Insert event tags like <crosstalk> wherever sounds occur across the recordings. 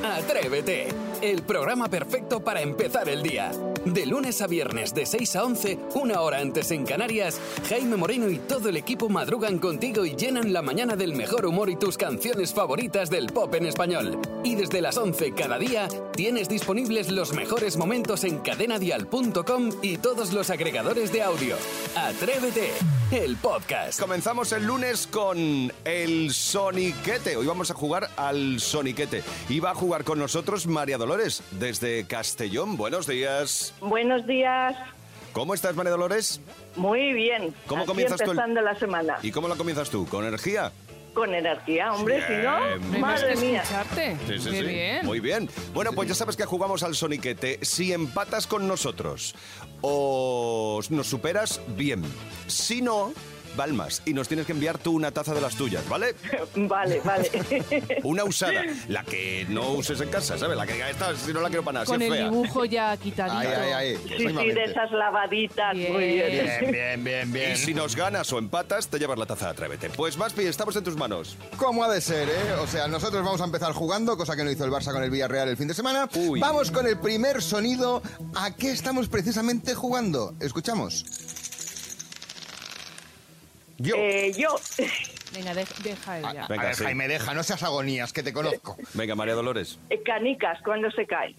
Atrévete, el programa perfecto para empezar el día. De lunes a viernes de 6 a 11, una hora antes en Canarias, Jaime Moreno y todo el equipo madrugan contigo y llenan la mañana del mejor humor y tus canciones favoritas del pop en español. Y desde las 11 cada día tienes disponibles los mejores momentos en cadenadial.com y todos los agregadores de audio. Atrévete, el podcast. Comenzamos el lunes con el Soniquete. Hoy vamos a jugar al Soniquete. Y va a jugar con nosotros María Dolores desde Castellón. Buenos días. Buenos días. ¿Cómo estás, María Dolores? Muy bien. ¿Cómo Aquí comienzas tú el- empezando la semana. ¿Y cómo la comienzas tú? ¿Con energía? Con energía, hombre, si no, Bien. madre que mía. Sí, sí. bien. Muy bien. Bueno, pues ya sabes que jugamos al Soniquete. Si empatas con nosotros o nos superas, bien. Si no, palmas. Y nos tienes que enviar tú una taza de las tuyas, ¿vale? <laughs> Vale, vale. <laughs> Una usada. La que no uses en casa, ¿sabes? La que diga, esta si no la quiero para nada, si Con es el fea. dibujo ya quitadito. Ay, ay, ay. sí, sí, de esas lavaditas. Bien. Muy bien. Bien, <laughs> bien, bien, bien. Y si nos ganas o empatas, te llevas la taza de Atrévete. Pues bien, estamos en tus manos. ¿Cómo ha de ser, eh? O sea, nosotros vamos a empezar jugando, cosa que no hizo el Barça con el Villarreal el fin de semana. Uy. Vamos con el primer sonido. ¿A qué estamos precisamente jugando? Escuchamos. Yo. Eh, yo, Venga, de- deja él ya. a venga, ver, sí. Jaime, deja, no seas agonías, que te conozco. Venga, María Dolores. eh, canicas, cuando se cae.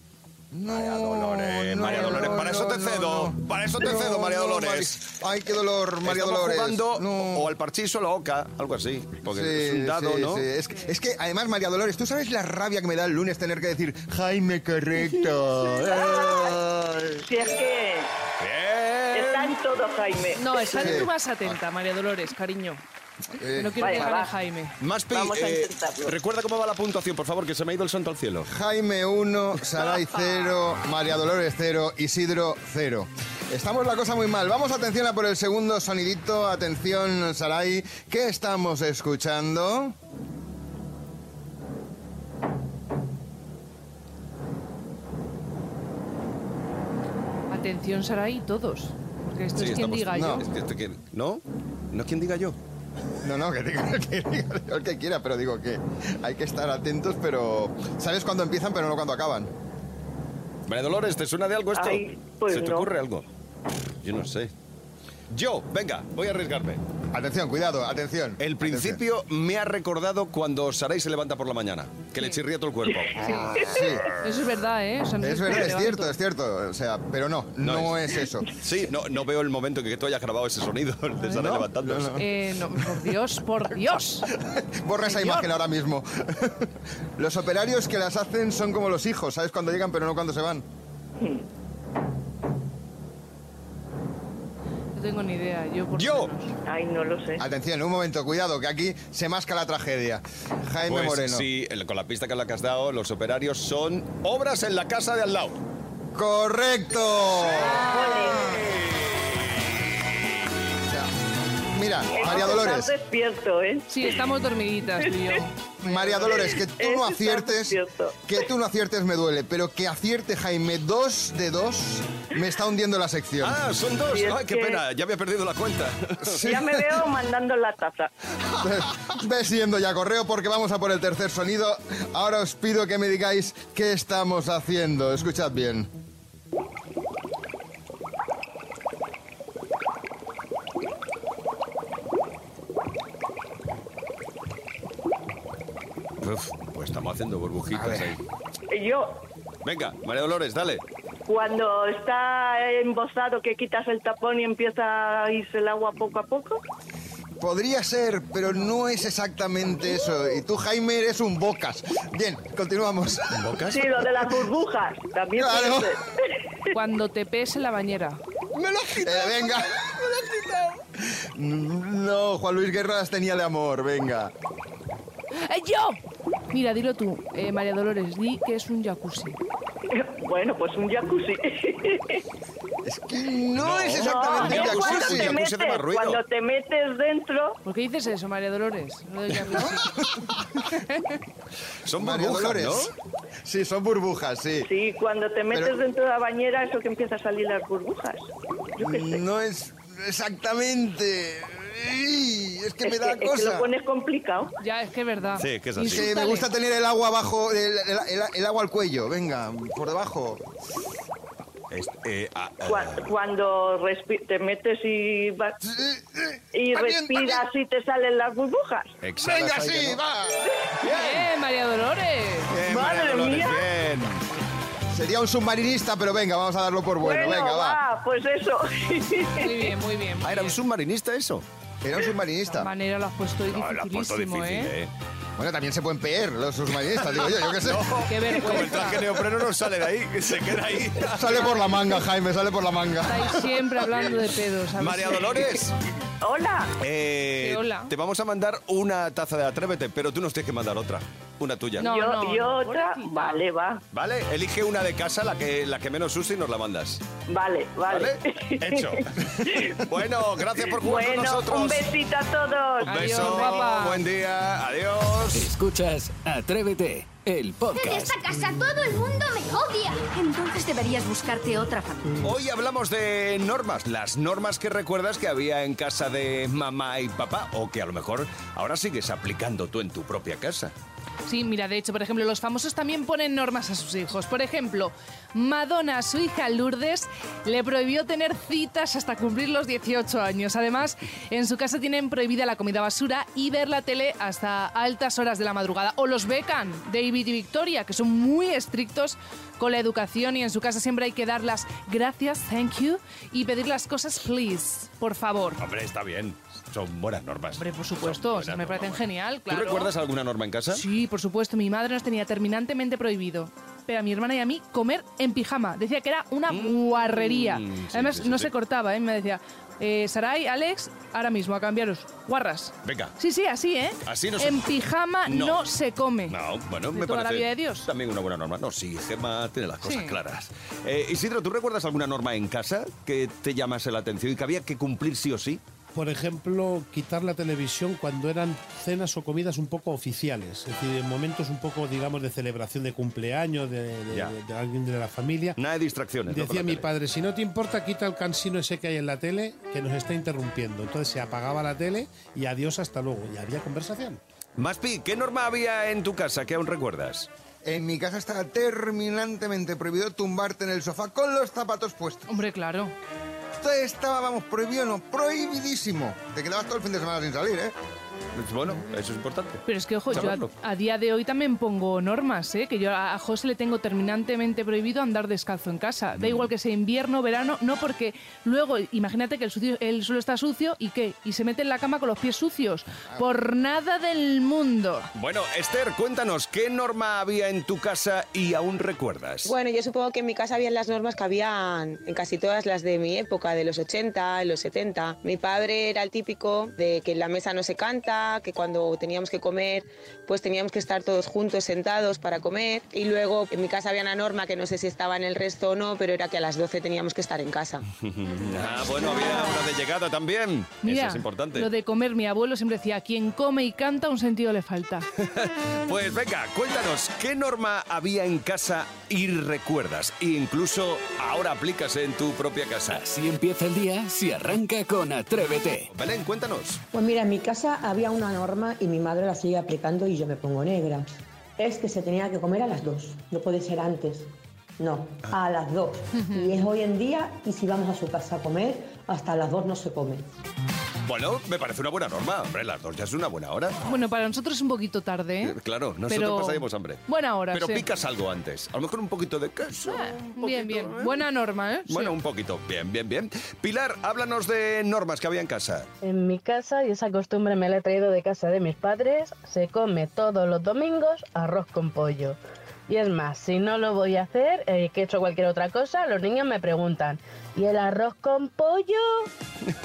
No, María Dolores, no, María Dolores, no, para eso te cedo. no. Para eso te cedo, María Dolores. Ay, qué dolor, María Estamos Dolores. jugando No. o al parchís o la oca, algo así. Porque Sí, es un dado, sí, ¿no? sí. Es, que, es que, además, María Dolores, ¿tú sabes la rabia que me da el lunes tener que decir Jaime, correcto? Ay. <laughs> Si es que Bien. En todo, Jaime. No, Sí. tú más atenta, María Dolores, cariño. Eh, No quiero gane va. Jaime. Maspi, Vamos a eh, recuerda cómo va la puntuación, por favor, que se me ha ido el santo al cielo. Jaime 1, Saray 0, María Dolores 0, Isidro 0. Estamos la cosa muy mal. Vamos, atención a por el segundo sonidito. Atención, Saray. ¿Qué estamos escuchando? Atención, Saray, todos. Porque esto Sí, es quien estamos- diga no. yo. Es que esto que- ¿No? ¿No quién diga yo? No, no, que diga, que diga el que quiera, pero digo que hay que estar atentos, pero sabes cuándo empiezan, pero no cuándo acaban. María Dolores, ¿te suena de algo esto? Ay, pues ¿Se te no. ocurre algo? Yo no sé. Yo, venga, voy a arriesgarme. Atención, cuidado, atención. El principio me ha recordado cuando Saray se levanta por la mañana, que le chirría todo el cuerpo. Atención. <laughs> Sí. Eso es verdad, ¿eh? O sea, no Es es verdad, que es me cierto, es cierto. O sea, pero no, no, es. eso. <laughs> Sí, no, no veo el momento en que tú hayas grabado ese sonido de Saray No, levantándose. no, no. Eh, no, por Dios, por Dios. <laughs> Borra esa imagen ahora mismo. los operarios que las hacen son como los hijos, ¿sabes? Cuando llegan, pero no cuando se van. Tengo ni idea. Yo, por Yo. Ay, no lo sé. Atención, un momento, cuidado, que aquí se masca la tragedia. Jaime Pues Moreno. sí, el- con la pista que le has dado, los operarios son obras en la casa de al lado. ¡Correcto! Mira, María Dolores, Estás despierto, ¿eh? Sí, estamos dormiditas yo. María Dolores, que tú no aciertes, que tú no aciertes me duele, pero que acierte Jaime dos de dos me está hundiendo la sección. Ah, son dos. Ay, qué que- pena, ya había perdido la cuenta. Sí. Ya me veo mandando la taza. <laughs> Ves yendo ya correo porque vamos a por el tercer sonido. Ahora os pido que me digáis qué estamos haciendo. Escuchad bien. Uf, pues estamos haciendo burbujitas ahí. Yo, Venga, María Dolores, dale. cuando está embozado que quitas el tapón y empieza a irse el agua poco a poco. Podría ser, pero no es exactamente eso. Y tú, Jaime, eres un bocas. Bien, continuamos. ¿Bocas? Sí, lo de las burbujas. También Claro. Cuando te pese la bañera. ¡Me lo Eh, venga. No, Juan Luis Guerra las tenía de amor, venga. ¡Eh, yo! Mira, dilo tú, eh, María Dolores, di que es un jacuzzi. <laughs> Bueno, pues un jacuzzi. <laughs> Es que no, No, es No, exactamente es un jacuzzi, cuando jacuzzi. te jacuzzi metes, da más ruido. cuando te metes dentro, ¿Por qué dices eso, María Dolores? Lo del jacuzzi. <laughs> Son María burbujas, Dolores. ¿no? Sí, son burbujas, sí. sí, cuando te metes Pero- dentro de la bañera, eso que empieza a salir las burbujas. Yo qué sé. No es exactamente. Es que me Es da que, es que lo cosa. pones complicado. Ya, es que es verdad. Sí, que es así. Me gusta tener el agua abajo, el, el- el- el agua al cuello. Venga, por debajo. Es- eh, ah, ah, Cua- Cuando te metes y, va- y También, respiras también. y te salen las burbujas. exhalas Venga, sí, ¿no? va. ¡Eh, María Dolores! Bien, Madre María Dolores, mía. bien. Sería un submarinista, pero venga, vamos a darlo por bueno. venga, va. pues eso. Muy bien, muy bien. muy Ah, era un bien. submarinista eso. Era un De submarinista. manera lo has puesto No, la has puesto dificilísimo, difícil, ¿eh? ¿eh? Bueno, también se pueden peer los submarinistas, digo yo, yo qué sé. <laughs> Qué Como el vergüenza. traje neopreno no sale de ahí, se queda ahí. <laughs> Sale por la manga, Jaime, sale por la manga. Estáis siempre hablando de pedos. María Dolores, <laughs> Hola. eh, Sí, hola. te vamos a mandar una taza de Atrévete, pero tú nos tienes que mandar otra, una tuya. No, yo no, yo no, otra. Vale, va. ¿Vale? Elige una de casa, la que, la que menos use y nos la mandas. Vale, vale. ¿Vale? Hecho. bueno, gracias por jugar con nosotros. Un besito a todos. Un Adiós, beso, guapa. buen día, adiós. Escuchas Atrévete, el En podcast. esta casa todo el mundo me odia. Entonces deberías buscarte otra familia. Hoy hablamos de normas, las normas que recuerdas que había en casa de mamá y papá o que a lo mejor ahora sigues aplicando tú en tu propia casa. Sí, mira, de hecho, por ejemplo, los famosos también ponen normas a sus hijos. Por ejemplo, Madonna a su hija Lourdes le prohibió tener citas hasta cumplir los 18 años. Además, en su casa tienen prohibida la comida basura y ver la tele hasta altas horas de la madrugada. O los becan, David y Victoria, que son muy estrictos con la educación y en su casa siempre hay que dar las gracias, thank you, y pedir las cosas, please, por favor. Hombre, está bien, son buenas normas. Hombre, por supuesto, o sea, me normas. parecen genial, claro. ¿Tú recuerdas alguna norma en casa? Sí, por supuesto. Mi madre nos tenía terminantemente prohibido. Pero a mi hermana y a mí comer en pijama. Decía que era una guarrería. sí, Además, sí, sí, no se cortaba, ¿eh? Me decía, eh, Saray, Alex, ahora mismo a cambiaros. Guarras. Venga. Sí, sí, así, ¿eh? Así no se- En pijama No. no, se come. No, bueno, De me toda la parece vida de Dios. también una buena norma. No, sí, Gemma tiene las cosas Sí. claras. Eh, Isidro, ¿tú recuerdas alguna norma en casa que te llamase la atención y que había que cumplir sí o sí? Por ejemplo, quitar la televisión cuando eran cenas o comidas un poco oficiales, es decir, en momentos un poco, digamos, de celebración de cumpleaños de, de- Ya. de- de alguien de la familia. Nada de distracciones. Decía mi tele. padre, si no te importa, quita el cansino ese que hay en la tele que nos está interrumpiendo. Entonces se apagaba la tele y adiós hasta luego. Y había conversación. Maspi, ¿qué norma había en tu casa que aún recuerdas? En mi casa está terminantemente prohibido tumbarte en el sofá con los zapatos puestos. Hombre, claro. Esto estaba, vamos, prohibido, no, prohibidísimo. Te quedabas todo el fin de semana sin salir, ¿eh? Pues Bueno, eso es importante. Pero es que, ojo, yo a, a día de hoy también pongo normas, ¿eh? Que yo a, a José le tengo terminantemente prohibido andar descalzo en casa. Mm. Da igual que sea invierno, verano, no porque luego, imagínate que el, sucio- el suelo está sucio y ¿qué? Y se mete en la cama con los pies sucios. Ah. Por nada del mundo. Bueno, Esther, cuéntanos, ¿qué norma había en tu casa y aún recuerdas? Bueno, yo supongo que en mi casa habían las normas que habían en casi todas las de mi época, de los 80, en los 70. Mi padre era el típico de que en la mesa no se canta, que cuando teníamos que comer, pues teníamos que estar todos juntos sentados para comer. Y luego en mi casa había una norma que no sé si estaba en el resto o no, pero era que a las 12 teníamos que estar en casa. <laughs> Ah, bueno, había una de llegada también. Mira, Eso es importante. lo de comer, mi abuelo siempre decía, quien come y canta, un sentido le falta. <laughs> Pues venga, cuéntanos, ¿qué norma había en casa y recuerdas? E incluso ahora aplicas en tu propia casa. Así empieza el día si arranca con Atrévete. Belén, cuéntanos. Pues mira, en mi casa había una norma y mi madre la sigue aplicando y yo me pongo negra. Es que se tenía que comer a las dos, no puede ser antes. No, a las dos. Y es hoy en día y si vamos a su casa a comer, hasta las dos no se come. Bueno, me parece una buena norma. Hombre, las dos ya es una buena hora. Bueno, para nosotros es un poquito tarde, ¿eh? Eh, Claro, nosotros Pero- pasaríamos hambre. Buena hora, Pero sí. picas algo antes. A lo mejor un poquito de queso. Ah, un bien, poquito, bien. ¿eh? Buena norma, ¿eh? Sí. Bueno, un poquito. Bien, bien, bien. Pilar, háblanos de normas que había en casa. En mi casa, y esa costumbre me la he traído de casa de mis padres, se come todos los domingos arroz con pollo. Y es más, si no lo voy a hacer, eh, que he hecho cualquier otra cosa, los niños me preguntan, ¿y el arroz con pollo? <laughs>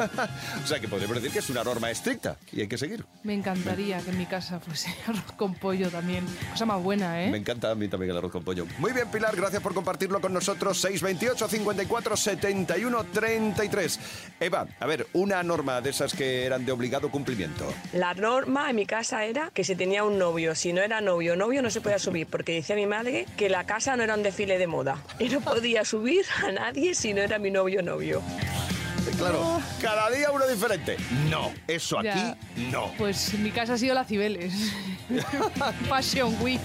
O sea, que podríamos decir que es una norma estricta y hay que seguir. Me encantaría que en mi casa fuese <laughs> arroz con pollo también. Cosa más buena, ¿eh? Me encanta a mí también el arroz con pollo. Muy bien, Pilar, gracias por compartirlo con nosotros. 628 54 71 33. Eva, a ver, una norma de esas que eran de obligado cumplimiento. La norma en mi casa era que si tenía un novio, si no era novio o novio, no se podía subir, porque decía mi madre que la casa no era un desfile de moda. Y no podía subir a nadie si no era mi novio o novio. Claro, cada día uno diferente. No, eso aquí Ya. no. Pues en mi casa ha sido la Cibeles. <laughs> Fashion Week.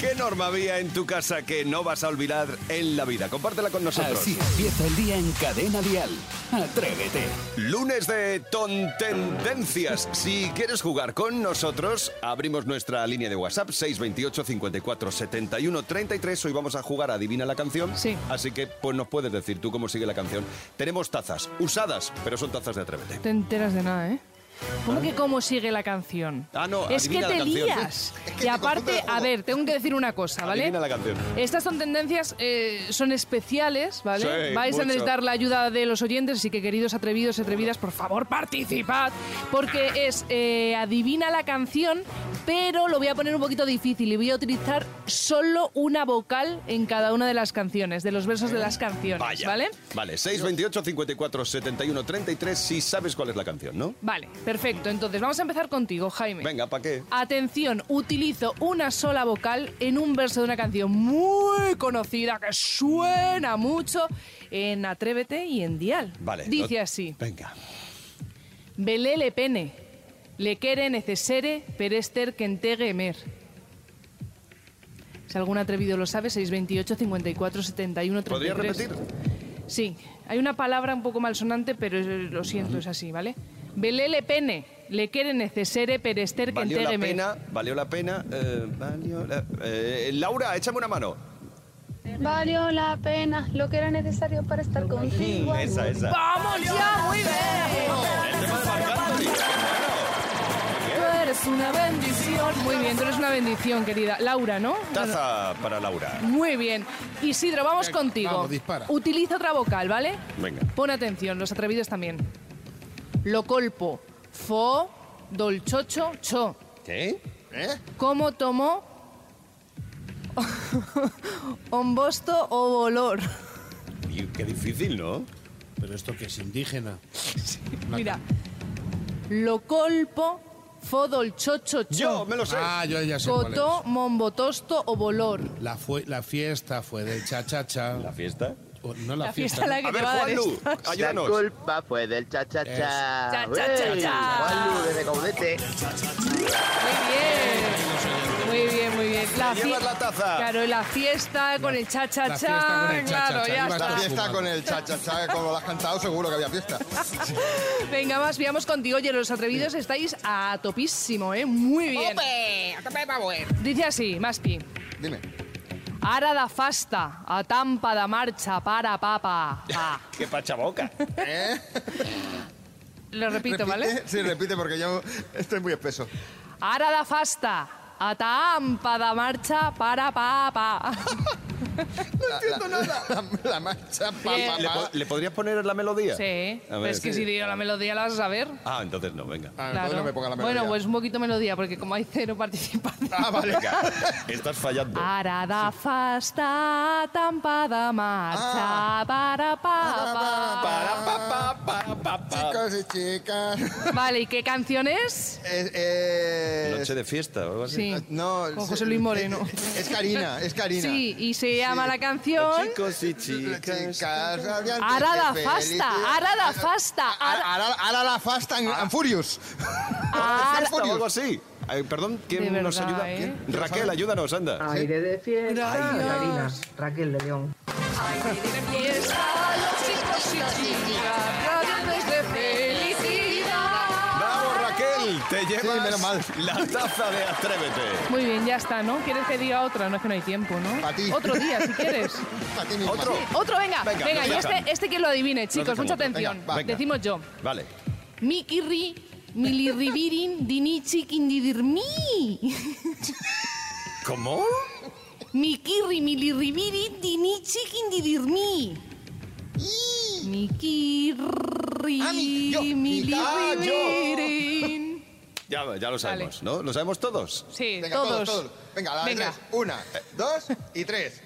¿Qué norma había en tu casa que no vas a olvidar en la vida? Compártela con nosotros. Así empieza el día en Cadena Dial. Atrévete. Lunes de Tontendencias. Si quieres jugar con nosotros, abrimos nuestra línea de WhatsApp 628 54 71 33. Hoy vamos a jugar a Adivina la canción. Sí. Así que pues nos puedes decir tú cómo sigue la canción. Tenemos tazas usadas, pero son tazas de Atrévete. Te enteras de nada, ¿eh? ¿Cómo que cómo sigue la canción? Ah, no, Es que te lías. <laughs> Es que y aparte, a ver, tengo que decir una cosa, ¿vale? Adivina la canción. Estas son tendencias, eh, son especiales, ¿vale? Sí, Vais mucho. a necesitar la ayuda de los oyentes, así que queridos atrevidos y atrevidas, por favor, participad, porque es eh, adivina la canción, pero lo voy a poner un poquito difícil y voy a utilizar solo una vocal en cada una de las canciones, de los versos de las canciones, Vaya. ¿vale? Vale, 628 54 71 33 si sabes cuál es la canción, ¿no? Vale, perfecto. Entonces, vamos a empezar contigo, Jaime. Venga, ¿para qué? Atención, utilizo una sola vocal en un verso de una canción muy conocida que suena mucho en Atrévete y en Dial. Vale. Dice lo- así. Venga. Belé le pene, le quere necesere, per ester que entegue emer. Si algún atrevido lo sabe, 628 54 71 33. ¿Podrías repetir? Sí, hay una palabra un poco malsonante, pero es- lo siento, es así, ¿vale? Belé le pene, le quere necesere, per ester que Valió la entegue emer. pena, valió la pena. eh, valió la- eh, Laura, échame una mano. Valió la pena lo que era necesario para estar contigo. Esa, esa. ¡Vamos ya! ¡Muy bien! Una bendición. Muy bien, tú eres una bendición, querida. Laura, ¿no? Taza para Laura. Muy bien. Isidro, vamos Venga, contigo. vamos, dispara. Utiliza otra vocal, ¿vale? Venga. Pon atención, los atrevidos también. Lo colpo. Fo, dolchocho, cho. ¿Qué? ¿Eh? ¿Cómo tomó? <laughs> Ombosto o volor. Y Qué difícil, ¿no? Pero esto que es indígena. <laughs> Mira. Lo colpo, fo, dolchocho, cho. Yo me lo sé. Ah, yo ya sé cuál Cotó, mombotosto o volor. es. La, fue, la fiesta fue del cha-cha-cha. ¿La fiesta? O- No la, La fiesta la que A te ver, va a dar Juanlu, esta. <laughs> ayúdanos. La culpa fue del cha-cha-cha. Cha, cha, cha, Uey, cha. Juanlu, desde Caudete. Muy bien. La llevas la taza. Claro, la fiesta con el la cha-cha-cha. Claro, ya está. La fiesta con el cha-cha-cha, como lo has cantado, seguro que había fiesta. <laughs> Venga, más, veamos contigo. Oye, los atrevidos estáis a topísimo, ¿eh? Muy bien. Dice así, Maspi. Dime. Ara da fasta, a tampa da marcha para papa. Pa. <laughs> ¡Qué pachaboca! ¿Eh? Lo repito, ¿Repite? ¿vale? Sí, repite porque yo estoy muy espeso. Ara da fasta, a tampa da marcha para papa. No entiendo nada. La, la marcha, pa, Bien. pa, ¿Le, pa. po- le podrías poner la melodía? Sí. A Pero ver, es que sí. si digo la melodía la vas a saber. Ah, entonces no, venga. Ah, Claro. entonces no me ponga la melodía. Bueno, pues un poquito melodía, porque como hay cero participantes. Ah, vale. Venga, estás fallando. Ara da fasta, tampa da marcha para papa. Para, pa, pa, pa, pa, pa. Chicos y chicas. Vale, ¿y qué canción es? Es, es- Noche de fiesta o algo así. Sí. No, Con José Luis Moreno. Es, <laughs> es Karina, es Karina. Sí, y se llama la canción Chicos y chicas. Chicas, radiantes Ara da de fasta, felicidad. ara da fasta, Ara, ara, ara- ara la fasta en, en Furious. ara- O algo así. Ay, perdón, ¿quién De nos ayuda? ¿eh? ¿Quién? Raquel, ayúdanos, anda. Aire de fiesta, bailarinas, Raquel de León. Fiesta, los chicos y chicas, Te llevas menos mal. la taza de Atrévete. Muy bien, ya está, ¿no? ¿Quieres que diga otra? No es que no hay tiempo, ¿no? Pa' ti. Otro día, si quieres. <laughs> A ti misma. ¿Otro? Otro, venga. Venga, y este, este que lo adivine, chicos, mucha atención. Venga. Decimos yo. Vale. Mikirri, milirribirin, dinichi, kindidirmi. <laughs> ¿Cómo? Mikirri, milirribirin, dinichi, kindidirmi. Mikirri, Ah, mi- yo, mi- ah, milirribirin. Ya, ya lo sabemos, ¿no? ¿Lo sabemos todos? Sí, Venga, todos. todos, todos. Venga, a la de Venga. tres. Una, dos y tres.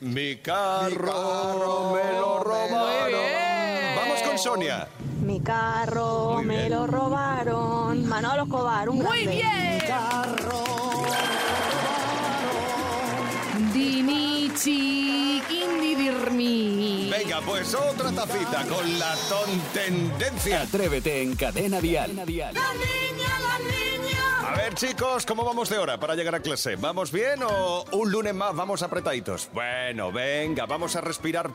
Mi carro, Mi carro me lo robaron. Muy bien. Vamos con Sonia. Mi carro Muy me bien. lo robaron. Manolo Escobar, un Muy grande. bien. Dinichi, kindidirmi. Venga, pues otra tacita con la tontendencia. Atrévete en Cadena Dial. A ver, chicos, ¿cómo vamos de hora para llegar a clase? ¿Vamos bien o un lunes más vamos apretaditos? Bueno, venga, vamos a respirar.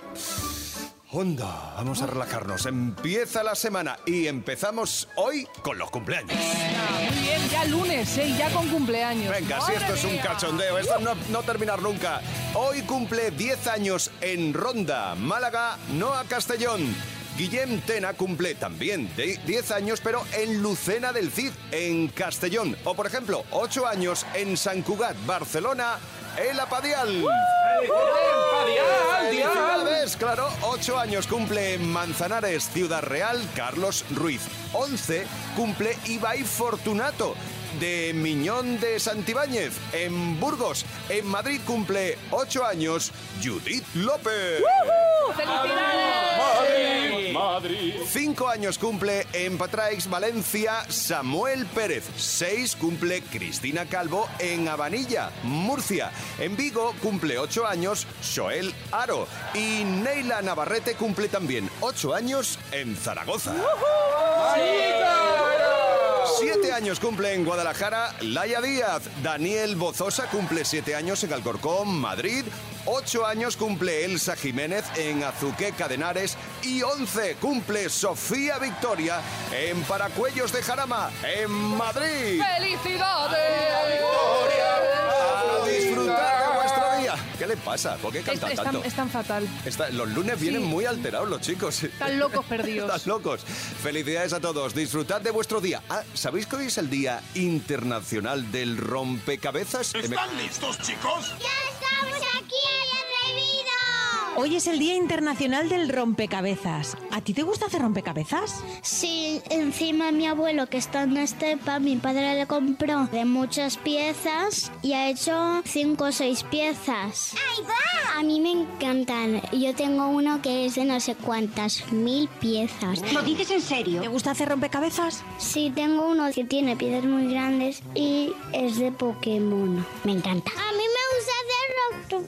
Honda, vamos a relajarnos. Empieza la semana y empezamos hoy con los cumpleaños. Muy bien, ya lunes, ¿eh? Ya con cumpleaños. Venga, si esto es un mía. cachondeo, esto no, no terminar nunca. Hoy cumple 10 años en Ronda, Málaga, Noa Castellón. Guillem Tena cumple también de 10 años, pero en Lucena del Cid, en Castellón. O, por ejemplo, 8 años en San Cugat, Barcelona, El Apadial. ¡Felicidades! Claro, 8 años cumple en Manzanares, Ciudad Real, Carlos Ruiz. 11 cumple Ibai Fortunato. De Miñón de Santibáñez, en Burgos. En Madrid cumple 8 años Judith López. ¡Felicidades! Madrid. Cinco años cumple en Patraix, Valencia, Samuel Pérez. Seis cumple Cristina Calvo en Habanilla, Murcia. En Vigo cumple ocho años Joel Aro. Y Neila Navarrete cumple también ocho años en Zaragoza. Siete años cumple en Guadalajara Laia Díaz. Daniel Bozosa cumple siete años en Alcorcón, Madrid. Ocho años cumple Elsa Jiménez en Azuqueca de Henares. Y once cumple Sofía Victoria en Paracuellos de Jarama, en Madrid. ¡Felicidades! ¿Qué le pasa? ¿Por qué Es, cantan es tan, tanto? es tan fatal. Está- los lunes vienen Sí. muy alterados los chicos. Están locos perdidos. <laughs> Están locos. Felicidades a todos. Disfrutad de vuestro día. Ah, ¿sabéis que hoy es el Día Internacional del Rompecabezas? ¿Están listos, chicos? ¡Estamos aquí atrevidos! Hoy es el Día Internacional del Rompecabezas. ¿A ti te gusta hacer rompecabezas? Sí, encima mi abuelo que está en la estepa, mi padre le compró de muchas piezas y ha hecho cinco o seis piezas. ¡Ahí va! A mí me encantan. Yo tengo uno que es de no sé cuántas mil piezas. ¿Lo dices en serio? ¿Te gusta hacer rompecabezas? Sí, tengo uno que tiene piezas muy grandes y es de Pokémon. Me encanta.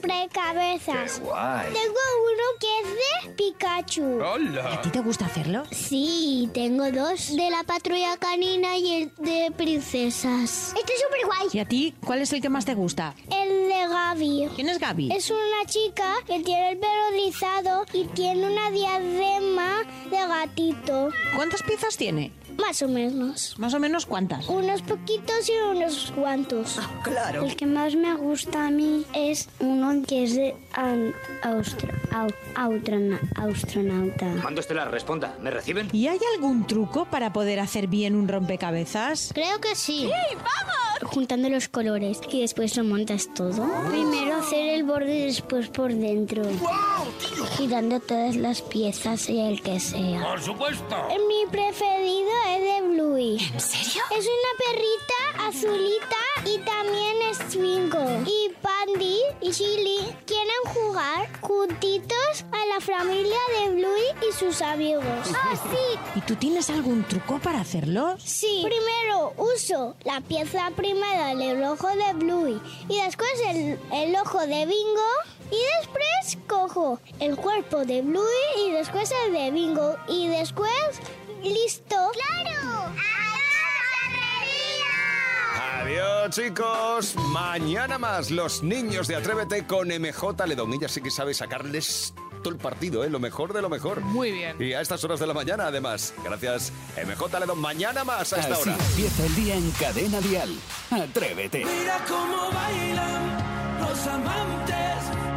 Rompecabezas. Qué guay. Tengo uno que es de Pikachu. ¿A ti te gusta hacerlo? Sí, tengo dos. De la patrulla canina y el de princesas. Este es súper guay. ¿Y a ti cuál es el que más te gusta? El de Gaby. ¿Quién es Gaby? Es una chica que tiene el pelo rizado y tiene una diadema de gatito. ¿Cuántas piezas tiene? Más o menos. ¿Más o menos cuántas? Unos poquitos y unos cuantos. claro. El que más me gusta a mí es uno que es de an- austra- au- austrona- astronauta. Mando Estelar, responda. ¿Me reciben? ¿Y hay algún truco para poder hacer bien un rompecabezas? Creo que sí. vamos! Juntando los colores y después lo montas todo. Primero hacer el borde y después por dentro. Girando todas las piezas y el que sea. Por supuesto. Mi preferido es de Bluey. ¿En serio? Es una perrita azulita y también es Bingo. Y Pandy y Chili quieren jugar juntitos a la familia de Bluey y sus amigos. <laughs> ¡Ah, sí! ¿Y tú tienes algún truco para hacerlo? Sí. Primero uso la pieza primera del ojo de Bluey y después el, el ojo de Bingo y después cojo el cuerpo de Bluey y después el de Bingo y después listo. ¡Claro! Adiós, chicos. Mañana más los niños de Atrévete con MJ Ledón. Ella sí que sabe sacarles todo el partido, ¿eh? lo mejor de lo mejor. Muy bien. Y a estas horas de la mañana, además. Gracias, MJ Ledón. Mañana más a esta Así hora. empieza el día en Cadena Dial. Atrévete. Mira cómo bailan los amantes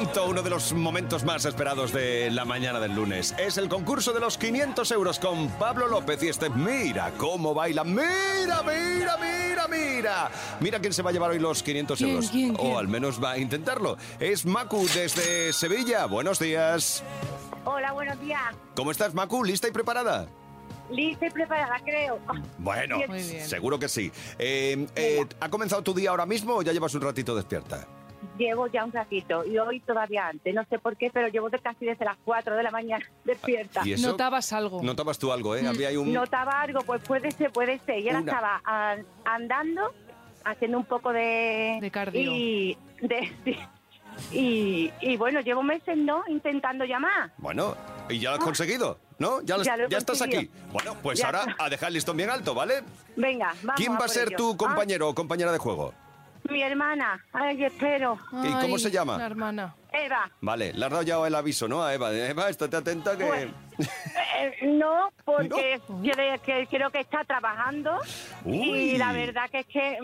momento, uno de los momentos más esperados de la mañana del lunes. Es el concurso de los 500 euros con Pablo López y este Mira cómo baila. Mira, mira, mira, mira. Mira quién se va a llevar hoy los 500 ¿Quién, euros. quién, quién? O al menos va a intentarlo. Es Macu desde Sevilla. Buenos días. Hola, buenos días. ¿Cómo estás, Macu? ¿Lista y preparada? Lista y preparada, creo. Bueno, seguro que sí. Eh, eh, ¿Ha comenzado tu día ahora mismo o ya llevas un ratito despierta? Llevo ya un ratito y hoy todavía antes. No sé por qué, pero llevo de casi desde las 4 de la mañana <laughs> despierta. ¿Y eso? Notabas algo. Notabas tú algo, ¿eh? Había ahí un... Notaba algo, pues puede ser, puede ser. Y ahora Una. estaba an- andando haciendo un poco de... De cardio. Y, de- de- y, y bueno, llevo meses, ¿no? Intentando llamar. Bueno, y ya lo has conseguido, ¿no? Ya, lo- Ya ya estás aquí. Bueno, pues Ya ahora está. a dejar el listón bien alto, ¿vale? Venga, vamos ¿Quién va a por ser ello. tu Ah, compañero o compañera de juego? Mi hermana. Ay, espero. ¿Y cómo se llama? La hermana. Eva. Vale, le has dado ya el aviso, ¿no? A Eva. Eva, estate atenta que... Pues, <laughs> Eh, no, porque que, creo que está trabajando Uy. y la verdad que es que...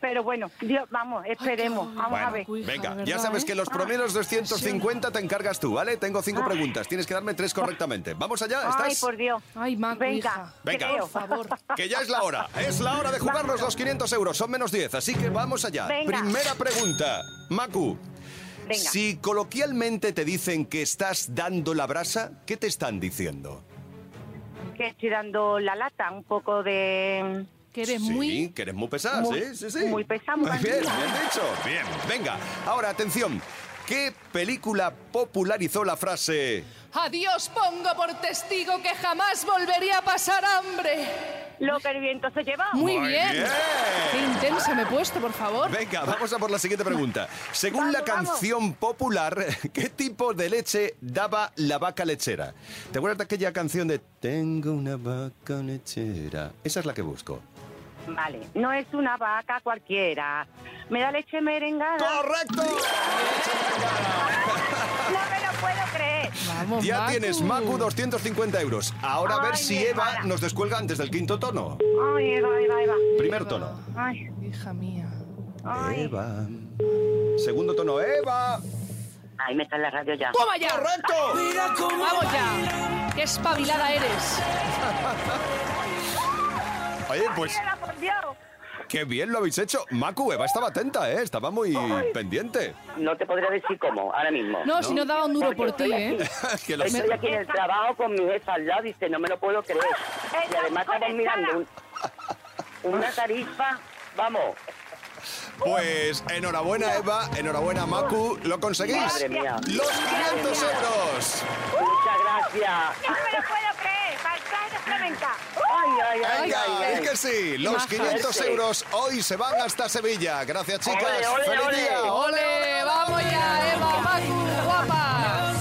Pero bueno, Dios, vamos, esperemos, vamos a ver. Venga, ya sabes que los primeros 250 te encargas tú, ¿vale? Tengo cinco preguntas. Tienes que darme tres correctamente. ¿Vamos allá? ¿Estás? Ay, por Dios. Ay, Macu, Venga. Venga. creo. Por favor. Que ya es la hora. Es la hora de jugarnos los 500 euros. Son menos 10, así que vamos allá. Venga. Primera pregunta. Macu. Venga. Si coloquialmente te dicen que estás dando la brasa, ¿qué te están diciendo? Que estoy dando la lata, un poco de... Que eres Sí, que eres muy pesada, Muy- sí, sí, sí. muy pesada, muy Bien, bien dicho. Bien, venga. Ahora, atención. ¿Qué película popularizó la frase Adiós pongo por testigo que jamás volvería a pasar hambre. Lo que el viento se lleva. Muy, Muy bien. bien. Qué intensa me he puesto, por favor. Venga, vamos a por la siguiente pregunta. Según la canción popular, <laughs> ¿qué tipo de leche daba la vaca lechera? ¿Te acuerdas de aquella canción de Tengo una vaca lechera? Esa es la que busco. Vale, no es una vaca cualquiera. ¿Me da leche merengada? ¡Correcto! <laughs> No me lo puedo creer. Vamos, Ya Macu. tienes, Macu, 250 euros. Ahora a ver Ay, si Eva nos descuelga antes del quinto tono. Ay, Eva, Eva, Eva. Primer tono. Ay, Hija mía. ay. Eva. Segundo tono, Eva. Ay, me está en la radio ya. ¡Toma ya! ¡Correcto! ¡Vamos ya! ¡Qué espabilada eres! Oye, pues Dios. qué bien lo habéis hecho. Macu, Eva estaba atenta, ¿eh? Estaba muy pendiente. No te podría decir cómo, ahora mismo. No, si no daba un duro por ti, ¿eh? <laughs> que lo Estoy aquí en el trabajo con mi jefa al lado, dice, no me lo puedo creer. Y además estamos mirando un- una tarifa, vamos. Pues enhorabuena, Eva. Enhorabuena, Macu. ¿Lo conseguís? Madre mía. ¡Los 500 euros! Muchas gracias. No me lo puedo creer. Falta de flamenca. Ay, ay, Venga, ay, ay. es que sí, los maja. 500 Este. euros hoy se van hasta Sevilla. Gracias, chicas. Ole, ole, ¡Feliz ole. día! ¡Ole! ¡Vamos ya, Eva, Macu, guapa!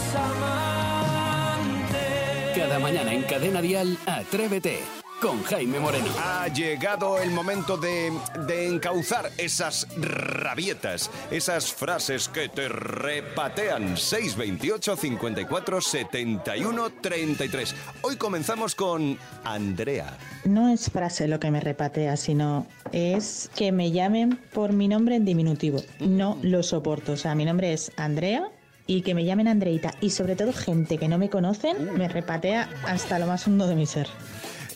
Cada mañana en Cadena Dial, Atrévete con Jaime Moreno. Ha llegado el momento de, de encauzar esas rabietas, esas frases que te repatean. 628 54 71 33. Hoy comenzamos con Andrea. No es frase lo que me repatea, sino es que me llamen por mi nombre en diminutivo. No lo soporto. O sea, mi nombre es Andrea y que me llamen Andreita. Y sobre todo gente que no me conocen me repatea hasta lo más hondo de mi ser.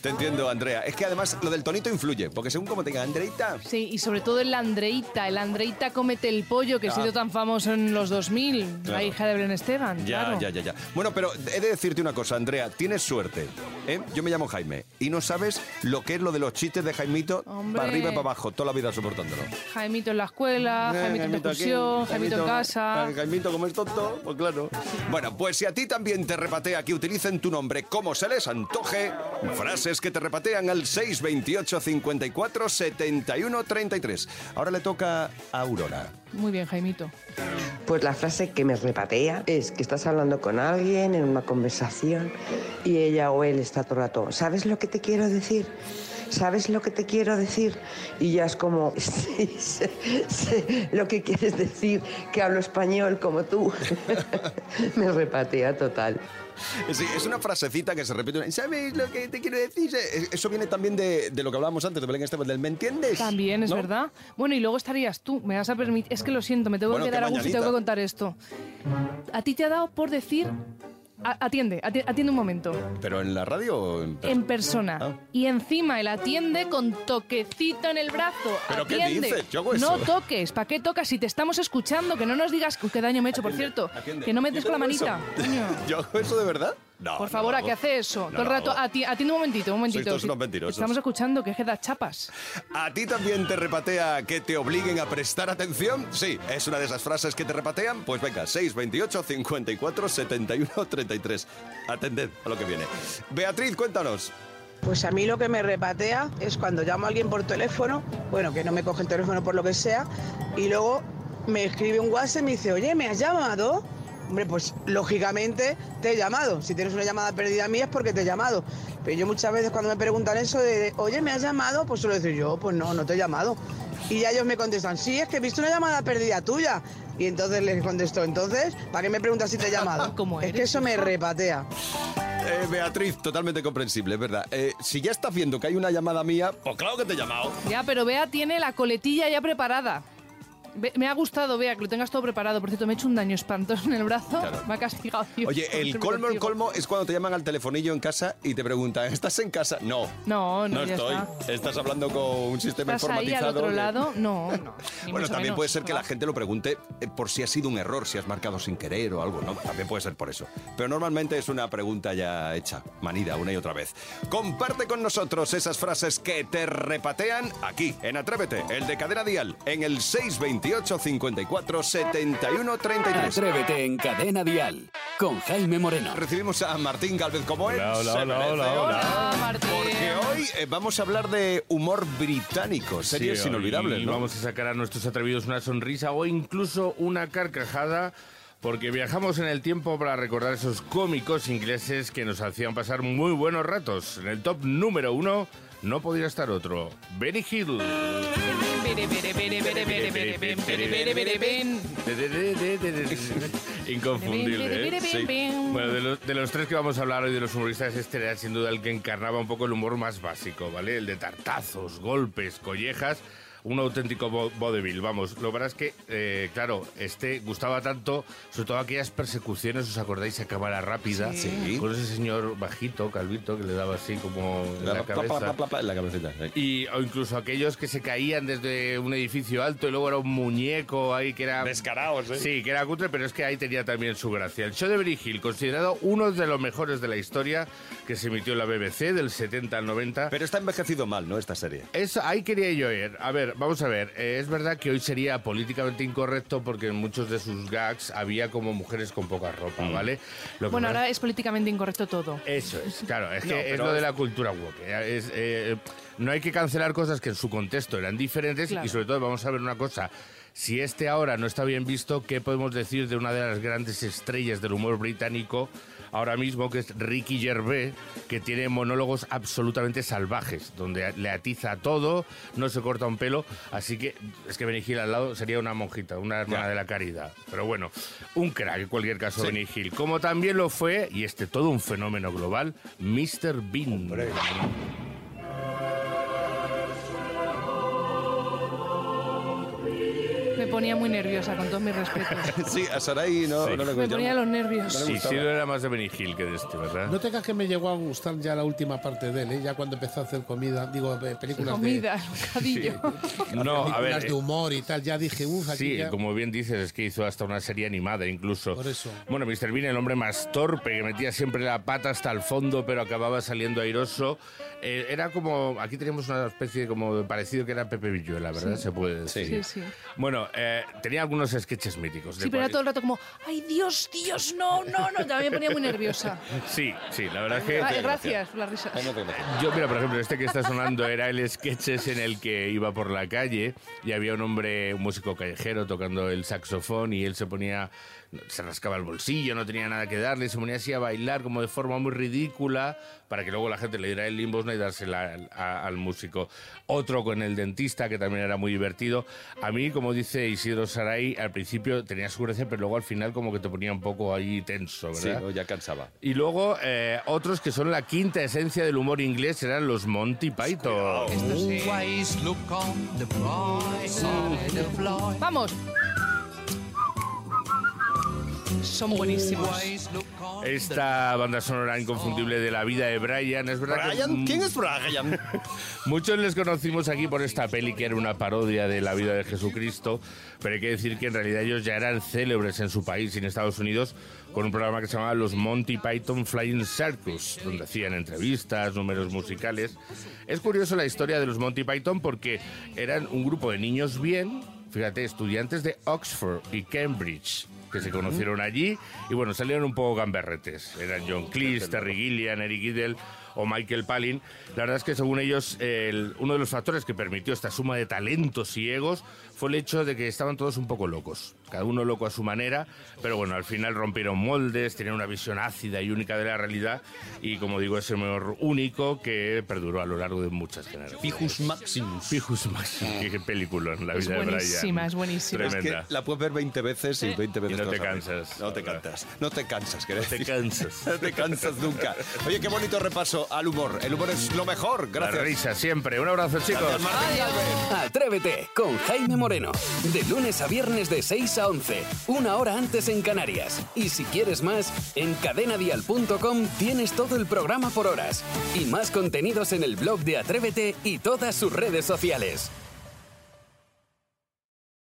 Te entiendo, Andrea. Es que además lo del tonito influye, porque según como tenga Andreita. Sí, y sobre todo el Andreita. El Andreita comete el pollo, que ha Ah. sido tan famoso en los 2000. Claro. La hija de Belén Esteban, Ya, claro. ya, ya, ya. Bueno, pero he de decirte una cosa, Andrea. Tienes suerte. ¿Eh? Yo me llamo Jaime y no sabes lo que es lo de los chistes de Jaimito Hombre. para arriba y para abajo, toda la vida soportándolo. Jaimito en la escuela, Eh, Jaimito en Jaimito aquí, excursión, Jaimito en Jaimito- casa. Jaimito, como es tonto, pues claro. Bueno, pues si a ti también te repatea que utilicen tu nombre como se les antoje, frases que te repatean al 628 54 71 33. Ahora le toca a Aurora. Muy bien, Jaimito. Pues la frase que me repatea es que estás hablando con alguien en una conversación y ella o él está todo el rato, ¿sabes lo que te quiero decir? ¿Sabes lo que te quiero decir? Y ya es como, <laughs> sí, sé, sé lo que quieres decir, que hablo español como tú. <laughs> me repatea total. Sí, es una frasecita que se repite. ¿Sabes lo que te quiero decir? Eh, Eso viene también de, de lo que hablábamos antes de Belén Esteban, del ¿me entiendes? También, es ¿No? verdad. Bueno, y luego estarías tú. Me vas a permitir. Es que lo siento, me tengo Bueno, que quedar a gusto y tengo que contar esto. A ti te ha dado por decir. A- Atiende, ati- atiende un momento. ¿Pero en la radio o en persona? En persona. Ah. Y encima él atiende con toquecito en el brazo. ¿Pero qué atiende. dices? Yo hago No eso. toques. ¿Para qué tocas? Si te estamos escuchando, que no nos digas qué daño me he hecho, por cierto. Atiende. Que no metes ¿Yo con la manita. <laughs> ¿Yo hago eso de verdad? No. Por favor, ¿a qué hace eso? No Todo el rato. ati- Atiende un momentito, un momentito. todos Sí, unos mentirosos. Estamos escuchando que es que da chapas. ¿A ti también te repatea que te obliguen a prestar atención? Sí, es una de esas frases que te repatean. Pues venga, 628 54 71 33. Atended a lo que viene. Beatriz, cuéntanos. Pues a mí lo que me repatea es cuando llamo a alguien por teléfono, bueno, que no me coge el teléfono por lo que sea, y luego me escribe un WhatsApp y me dice, oye, ¿me has llamado? Hombre, pues lógicamente te he llamado. Si tienes una llamada perdida mía es porque te he llamado. Pero yo muchas veces cuando me preguntan eso de, oye, ¿me has llamado? Pues suelo decir yo, pues no, no te he llamado. Y ya ellos me contestan, sí, es que he visto una llamada perdida tuya. Y entonces les contesto, entonces, ¿para qué me preguntas si te he llamado? <laughs> es que eso me repatea. Eh, Beatriz, totalmente comprensible, es verdad. Eh, si ya estás viendo que hay una llamada mía, pues claro que te he llamado. Ya, pero Bea tiene la coletilla ya preparada. Me ha gustado, Bea, que lo tengas todo preparado. Por cierto, me he hecho un daño espantoso en el brazo. Me ha castigado. Dios, Oye, el colmo, el colmo es cuando te llaman al telefonillo en casa y te preguntan, ¿estás en casa? No. No, no, No estoy. está. Estás hablando con un sistema ¿Estás ahí informatizado. al otro de- lado? No, no. <laughs> Bueno, también menos. puede ser que la gente lo pregunte eh, por si ha sido un error, si has marcado sin querer o algo, ¿no? También puede ser por eso. Pero normalmente es una pregunta ya hecha, manida una y otra vez. Comparte con nosotros esas frases que te repatean aquí, en Atrévete, el de Cadena Dial, en el 628 54 71 33. Atrévete en Cadena Dial con Jaime Moreno. Recibimos a Martín Galvez como él. Hola, hola, hola, hola, hola. Porque hoy eh, vamos a hablar de humor británico, series Sí, inolvidables, y ¿no? Vamos a sacar a nuestros atrevidos una sonrisa o incluso una carcajada. Porque viajamos en el tiempo para recordar esos cómicos ingleses que nos hacían pasar muy buenos ratos. En el top número uno no podría estar otro. Benny Hill. <laughs> Inconfundible. ¿eh? Bueno, de los, de los tres que vamos a hablar hoy de los humoristas, este era sin duda el que encarnaba un poco el humor más básico, ¿vale? El de tartazos, golpes, collejas. Un auténtico vo- vodevil, vamos. Lo pasa es que, eh, claro, este gustaba tanto, sobre todo aquellas persecuciones, ¿os acordáis? A cámara rápida, Sí. con ese señor bajito, calvito, que le daba así como en la cabeza. pla, pla, pla en la cabecita. sí. Y, o incluso aquellos que se caían desde un edificio alto y luego era un muñeco ahí que era... Descarados, ¿eh? Sí, que era cutre, pero es que ahí tenía también su gracia. El show de Hill, considerado uno de los mejores de la historia, que se emitió en la BBC del 70 al 90. Pero está envejecido mal, ¿no? Esta serie. Eso, ahí quería yo ir. A ver, vamos a ver. Eh, es verdad que hoy sería políticamente incorrecto porque en muchos de sus gags había como mujeres con poca ropa, ¿vale? Lo que Bueno, ahora es políticamente incorrecto todo. eso es, <laughs> claro, es que No, es lo de la cultura woke. eh, es, eh, no hay que cancelar cosas que en su contexto eran diferentes Claro. y sobre todo vamos a ver una cosa. Si este ahora no está bien visto, ¿qué podemos decir de una de las grandes estrellas del humor británico ahora mismo, que es Ricky Gervais, que tiene monólogos absolutamente salvajes, donde le atiza a todo, no se corta un pelo, así que es que Benny Hill al lado sería una monjita, una hermana de la caridad. Pero bueno, un crack en cualquier caso Sí. Benny Hill. Como también lo fue, y este todo un fenómeno global, Mr. Bean. Ponía muy nerviosa, con todos mis respetos. <laughs> Sí, a Sarai no, Sí. no le Me gustaba. ponía los nervios. Sí, sí, no era más de Benny Hill que de este, ¿verdad? No te creas que me llegó a gustar ya la última parte de él, ¿eh? ya cuando empezó a hacer comida, digo, eh, películas Comida, <laughs> de... bocadillo. <laughs> No, a películas ver. de eh, humor y tal, ya dije, uff, aquí Sí, ya... como bien dices, es que hizo hasta una serie animada incluso. Por eso. Bueno, Mr. Bean, el hombre más torpe, que metía siempre la pata hasta el fondo, pero acababa saliendo airoso. Eh, era como, aquí tenemos una especie de como de parecido que era Pepe Villuela, ¿verdad? Sí. Se puede decir. Sí, sí. Bueno, eh, tenía algunos sketches míticos. de Sí, pero era todo el rato como, ay Dios, Dios, no, no, no. También me ponía muy nerviosa. Sí, sí, la verdad es que... Ay, gracias por la risa. Yo, mira, por ejemplo, este que está sonando era el sketches en el que iba por la calle y había un hombre, un músico callejero tocando el saxofón y él se ponía, se rascaba el bolsillo, no tenía nada que darle, se ponía así a bailar como de forma muy ridícula para que luego la gente le diera el limosna y dársela al, a- al músico. Otro con el dentista que también era muy divertido. A mí, como dice Isidro Saray, al principio tenía su gracia, pero luego al final como que te ponía un poco ahí tenso, Sí, ¿verdad? no, ya cansaba. Y luego eh, otros que son la quinta esencia del humor inglés eran los Monty Python. Always Son buenísimos. Esta banda sonora inconfundible de la vida de Brian, es verdad que- Brian, ¿quién es Brian? <laughs> Muchos les conocimos aquí por esta peli que era una parodia de la vida de Jesucristo, pero hay que decir que en realidad ellos ya eran célebres en su país y en Estados Unidos con un programa que se llamaba los Monty Python Flying Circus, donde hacían entrevistas, números musicales. Es curioso la historia de los Monty Python porque eran un grupo de niños bien, fíjate, estudiantes de Oxford y Cambridge que se conocieron allí y bueno, salieron un poco gamberretes. Eran John Cleese, Terry Gilliam, Eric Idle. o Michael Palin. La verdad es que según ellos, el- uno de los factores que permitió esta suma de talentos y egos fue el hecho de que estaban todos un poco locos, cada uno loco a su manera, pero bueno, al final rompieron moldes, tenían una visión ácida y única de la realidad y como digo, ese humor único que perduró a lo largo de muchas generaciones. Fijus Maximus. Fijus Maximus, qué película en la Es vida de Brian. buenísima, es buenísima. Es que Tremenda. la puedes ver 20 veces y 20 veces no te cansas. No te cansas. No te cansas, quiero No te cansas. No te cansas nunca. Oye, qué bonito repaso al humor. El humor es lo mejor. La Gracias. risa siempre. Un abrazo, chicos. Gracias. Atrévete con Jaime Moreno. De lunes a viernes de 6 a 11, una hora antes en Canarias. Y si quieres más, en cadenadial.com tienes todo el programa por horas. Y más contenidos en el blog de Atrévete y todas sus redes sociales.